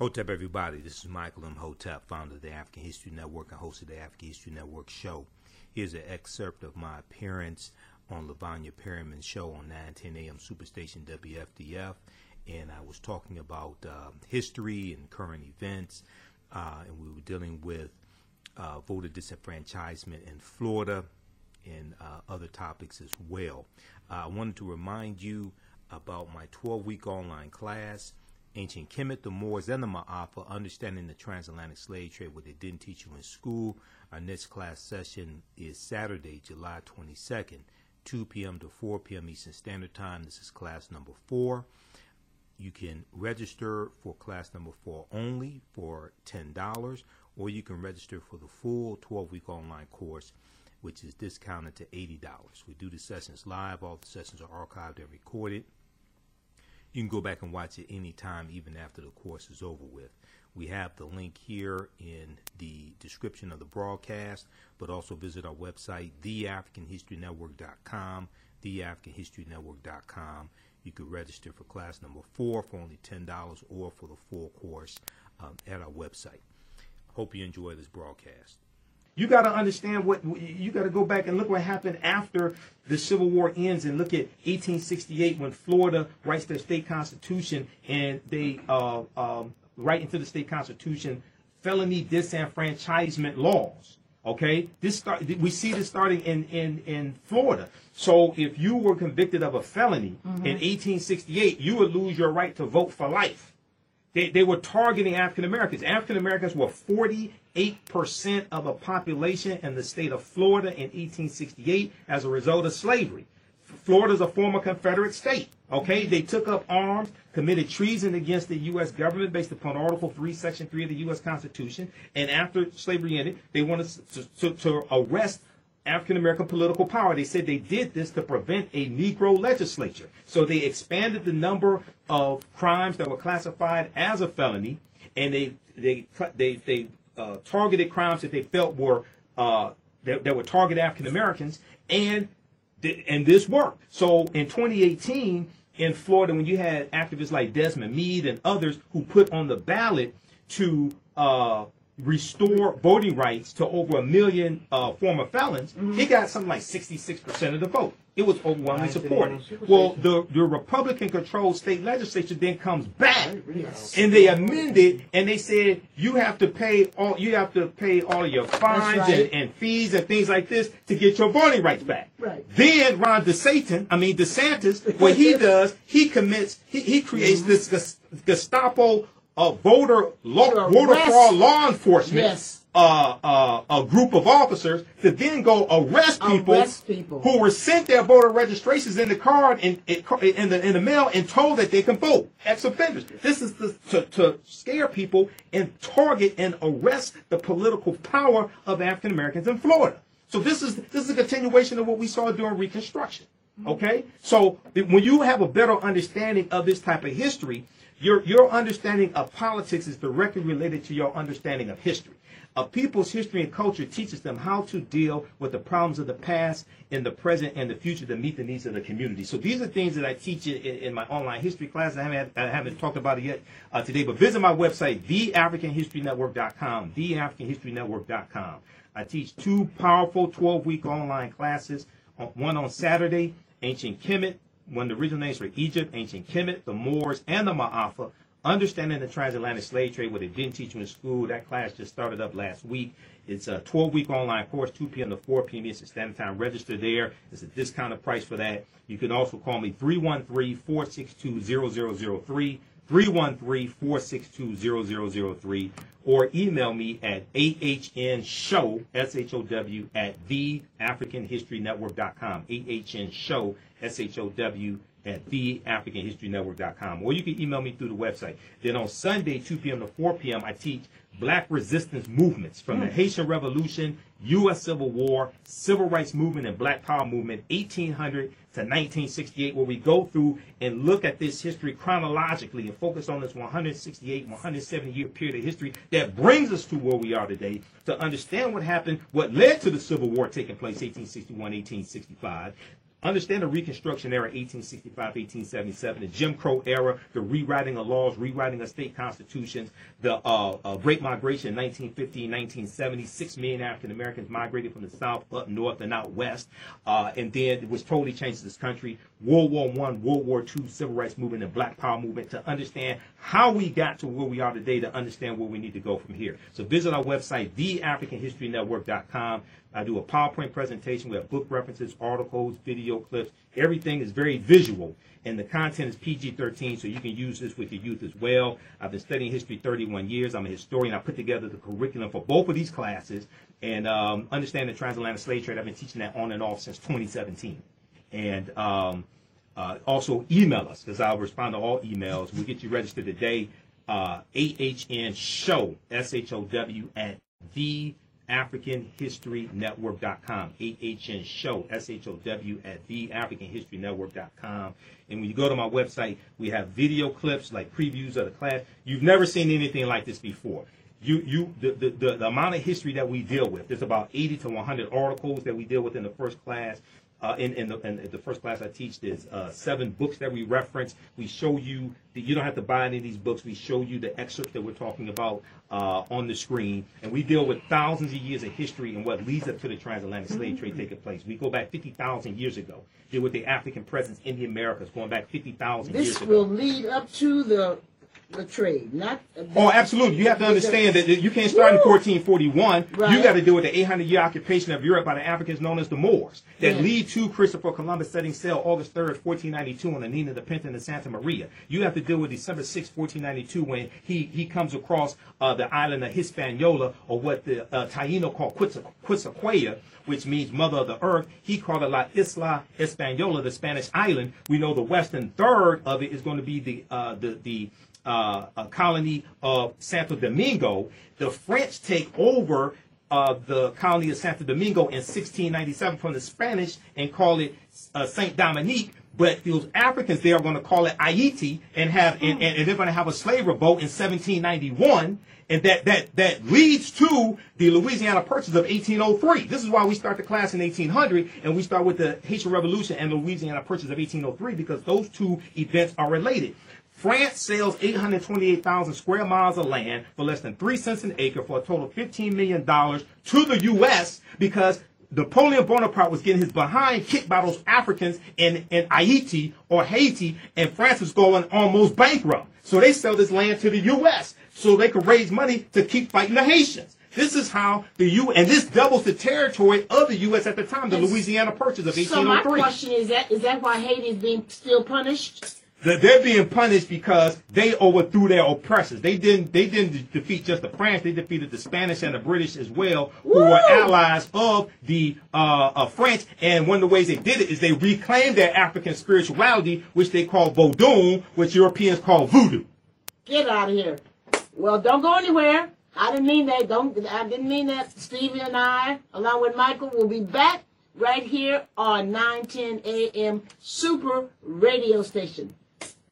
Hotep, everybody. This is Michael Imhotep, founder of the African History Network and host of the African History Network show. Here's an excerpt of my appearance on Lavonia Perryman's show on 910 AM Superstation WFDF. And I was talking about uh, history and current events. Uh, and we were dealing with uh, voter disenfranchisement in Florida and uh, other topics as well. Uh, I wanted to remind you about my 12 week online class ancient Kemet, the Moors, and the Maafa, understanding the transatlantic slave trade, what they didn't teach you in school. Our next class session is Saturday, July 22nd, 2 p.m. to 4 p.m. Eastern Standard Time. This is class number four. You can register for class number four only for $10, or you can register for the full 12 week online course, which is discounted to $80. We do the sessions live, all the sessions are archived and recorded. You can go back and watch it anytime, even after the course is over with. We have the link here in the description of the broadcast, but also visit our website, theafricanhistorynetwork.com, theafricanhistorynetwork.com. You can register for class number four for only $10 or for the full course um, at our website. Hope you enjoy this broadcast. You got to understand what you got to go back and look what happened after the Civil War ends and look at 1868 when Florida writes their state constitution and they uh, um, write into the state constitution felony disenfranchisement laws. Okay, this start. We see this starting in in in Florida. So if you were convicted of a felony mm-hmm. in 1868, you would lose your right to vote for life. They, they were targeting African Americans. African Americans were 48% of the population in the state of Florida in 1868 as a result of slavery. Florida is a former Confederate state. Okay, they took up arms, committed treason against the U.S. government based upon Article 3, Section 3 of the U.S. Constitution. And after slavery ended, they wanted to, to, to arrest African American political power. They said they did this to prevent a Negro legislature. So they expanded the number of crimes that were classified as a felony, and they they they they uh, targeted crimes that they felt were uh, that, that would target African Americans, and and this worked. So in 2018 in Florida, when you had activists like Desmond Meade and others who put on the ballot to uh, restore voting rights to over a million uh, former felons, mm-hmm. he got something like 66% of the vote. It was overwhelmingly supported. Well, the, the Republican controlled state legislature then comes back and they amended and they said you have to pay all you have to pay all your fines right. and, and, fees and things like this to get your voting rights back. Right. Then Ron DeSantis, I mean DeSantis, what he does, he commits, he, he creates mm-hmm. this Gestapo a voter law, voter fraud law enforcement yes. uh, uh, a group of officers to then go arrest people, arrest people, who were sent their voter registrations in the card in, in, the in the mail and told that they can vote ex offenders. This is to, to, to scare people and target and arrest the political power of African Americans in Florida. So this is this is a continuation of what we saw during Reconstruction. Okay, so when you have a better understanding of this type of history, your, your understanding of politics is directly related to your understanding of history. A people's history and culture teaches them how to deal with the problems of the past, in the present, and the future to meet the needs of the community. So these are things that I teach in, in my online history class. I haven't, I haven't talked about it yet uh, today, but visit my website, theafricanhistorynetwork.com, theafricanhistorynetwork.com. I teach two powerful 12-week online classes, one on Saturday, Ancient Kemet, one of the original names for Egypt, ancient Kemet, the Moors, and the Maafa, understanding the transatlantic slave trade, what they didn't teach you in school. That class just started up last week. It's a 12-week online course, 2 p.m. to 4 p.m. Eastern Standard Time. Register there. It's a discounted price for that. You can also call me 313-462-0003, 313-462-0003, or email me at ahnshow, S-H-O-W, at theafricanhistorynetwork.com, ahnshow S-H-O-W, at theafricanhistorynetwork.com. Or you can email me through the website. Then on Sunday, 2 p.m. to 4 p.m., I teach black resistance movements from the hmm. Haitian Revolution, U.S. Civil War, Civil Rights Movement, and Black Power Movement, 1800 to 1968, where we go through and look at this history chronologically and focus on this 168, 170 year period of history that brings us to where we are today to understand what happened, what led to the Civil War taking place 1861, 1865, understand the Reconstruction era, 1865, 1877, the Jim Crow era, the rewriting of laws, rewriting of state constitutions, the uh, uh, Great Migration in 1950, 1970, six million African Americans migrated from the South up north and out west, uh, and then which totally changed this country. World War One, World War Two, Civil Rights Movement, and Black Power Movement to understand how we got to where we are today, to understand where we need to go from here. So visit our website, theafricanhistorynetwork.com. I do a PowerPoint presentation. We have book references, articles, video clips. Everything is very visual, and the content is PG-13, so you can use this with your youth as well. I've been studying history 31 years. I'm a historian. I put together the curriculum for both of these classes, and um, understand the transatlantic slave trade. I've been teaching that on and off since 2017. And um, uh, also email us because I'll respond to all emails. We'll get you registered today. Uh, AHN show, S H O W, at the AfricanHistoryNetwork.com. AHN show, S H O W, at the AfricanHistoryNetwork.com. And when you go to my website, we have video clips like previews of the class. You've never seen anything like this before. You, you, the, the, the, the amount of history that we deal with, there's about 80 to 100 articles that we deal with in the first class. Uh, in, in, the, in the first class I teach, there's uh, seven books that we reference. We show you that you don't have to buy any of these books. We show you the excerpts that we're talking about uh, on the screen, and we deal with thousands of years of history and what leads up to the transatlantic slave trade taking place. We go back 50,000 years ago, deal with the African presence in the Americas, going back 50,000 years This ago. will lead up to the the trade, not. Oh, absolutely. You have to understand that you can't start in Woo! 1441. You got to deal with the 800 year occupation of Europe by the Africans known as the Moors that Yeah. lead to Christopher Columbus setting sail August 3rd, 1492 on the Nina the Pinta and the Santa Maria. You have to deal with December 6th, 1492 when he, he comes across uh, the island of Hispaniola or what the uh, Taino call Quitza- Quetzalcoatl, which means mother of the earth. He called it La Isla Española, the Spanish island. We know the western third of it is going to be the uh, the the uh, a colony of Santo Domingo. The French take over uh, the colony of Santo Domingo in 1697 from the Spanish and call it uh, Saint Domingue. But those Africans, they are going to call it Haiti and have and, and, and they're going to have a slave revolt in 1791. And that, that, that leads to the Louisiana Purchase of 1803. This is why we start the class in 1800 and we start with the Haitian Revolution and the Louisiana Purchase of 1803 because those two events are related. France sells 828,000 square miles of land for less than three cents an acre for a total of $15 million to the U.S. because Napoleon Bonaparte was getting his behind kicked by those Africans in, in Haiti or Haiti, and France was going almost bankrupt. So they sell this land to the U.S. so they could raise money to keep fighting the Haitians. This is how the U and this doubles the territory of the U.S. at the time, the Louisiana Purchase of So my oh question is that is that why Haiti is being still punished? That they're being punished because they overthrew their oppressors. They didn't they didn't defeat just the French, they defeated the Spanish and the British as well, who Woo! were allies of the uh, French. And one of the ways they did it is they reclaimed their African spirituality, which they call Vodun, which Europeans call voodoo. Get out of here. Well, don't go anywhere. I didn't mean that. Don't. I didn't mean that. Stevie and I, along with Michael, will be back right here on 910 a.m. Super Radio Station.